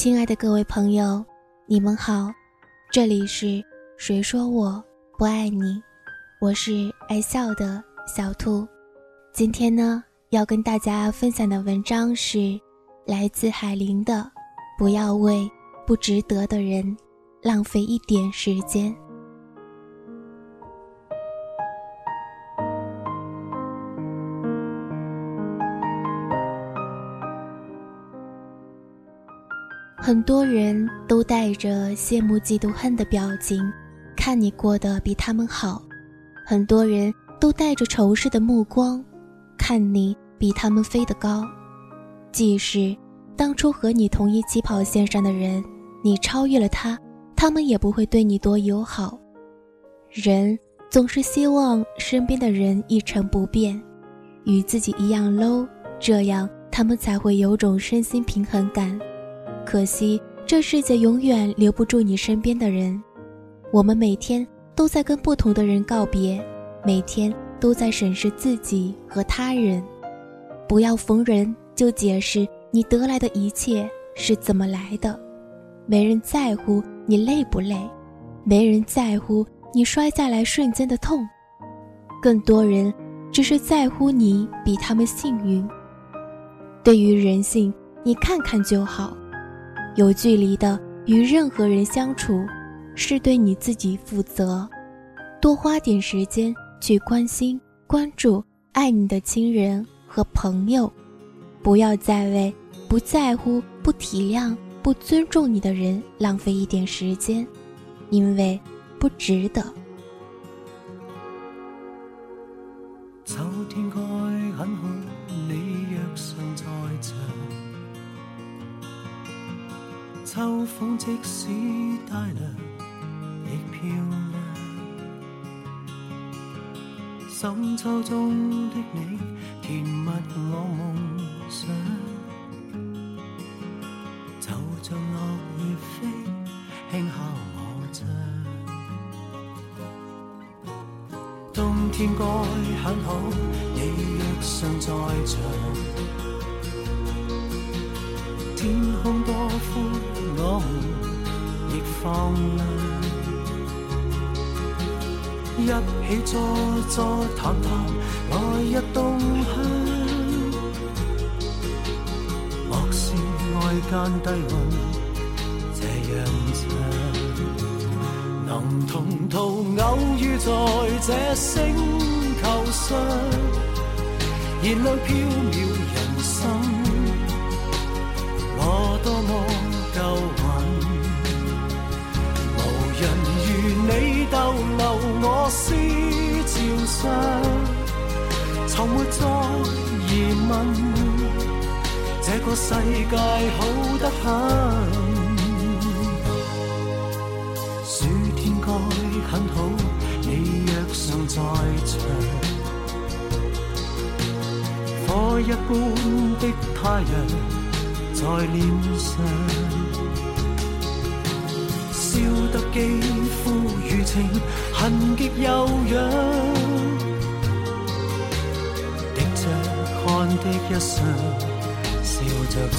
亲爱的各位朋友，你们好，这里是谁说我不爱你？我是爱笑的小兔。今天呢，要跟大家分享的文章是来自海林的《不要为不值得的人浪费一点时间》。很多人都带着羡慕、嫉妒、恨的表情，看你过得比他们好；很多人都带着仇视的目光，看你比他们飞得高。即使当初和你同一起跑线上的人，你超越了他，他们也不会对你多友好。人总是希望身边的人一成不变，与自己一样 low，这样他们才会有种身心平衡感。可惜，这世界永远留不住你身边的人。我们每天都在跟不同的人告别，每天都在审视自己和他人。不要逢人就解释你得来的一切是怎么来的。没人在乎你累不累，没人在乎你摔下来瞬间的痛。更多人只是在乎你比他们幸运。对于人性，你看看就好。有距离的与任何人相处，是对你自己负责。多花点时间去关心、关注爱你的亲人和朋友，不要再为不在乎、不体谅、不尊重你的人浪费一点时间，因为不值得。秋风即使带凉，亦漂亮。深秋中的你，甜蜜我梦想。就像落叶飞，轻敲我窗。冬天该很好，你若尚在场。天空多宽。我们亦放亮，一起坐坐谈谈来日动向。莫视外间低温这样长，能同途偶遇在这星球上，燃亮飘渺人生。我多么。你逗留我思潮上，从没再疑问，这个世界好得很。暑天该很好，你若尚在场，火一般的太阳。在脸上，笑得肌情，痕极悠扬，滴着汗的一双，笑着唱。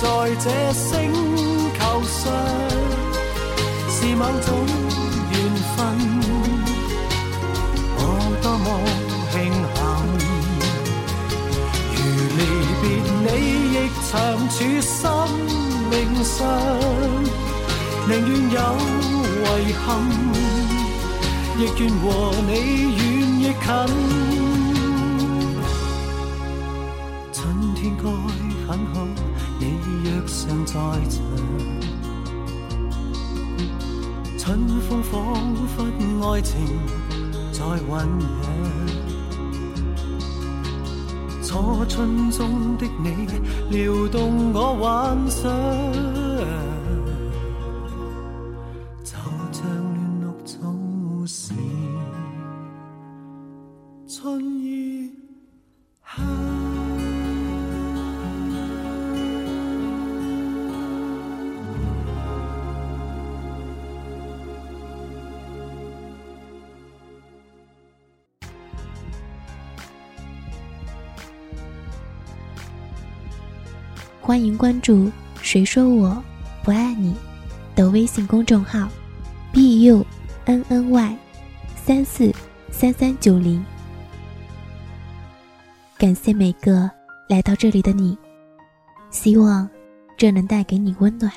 在这星。球上是某种缘分，我多么庆幸。如离别你，亦长处生命上，宁愿有遗憾，亦愿和你远亦近。若尚在场。春风仿佛爱情在酝酿。初春中的你，撩动我幻想，就像乱绿草时，春意欢迎关注“谁说我不爱你”的微信公众号，b u n n y 三四三三九零。感谢每个来到这里的你，希望这能带给你温暖。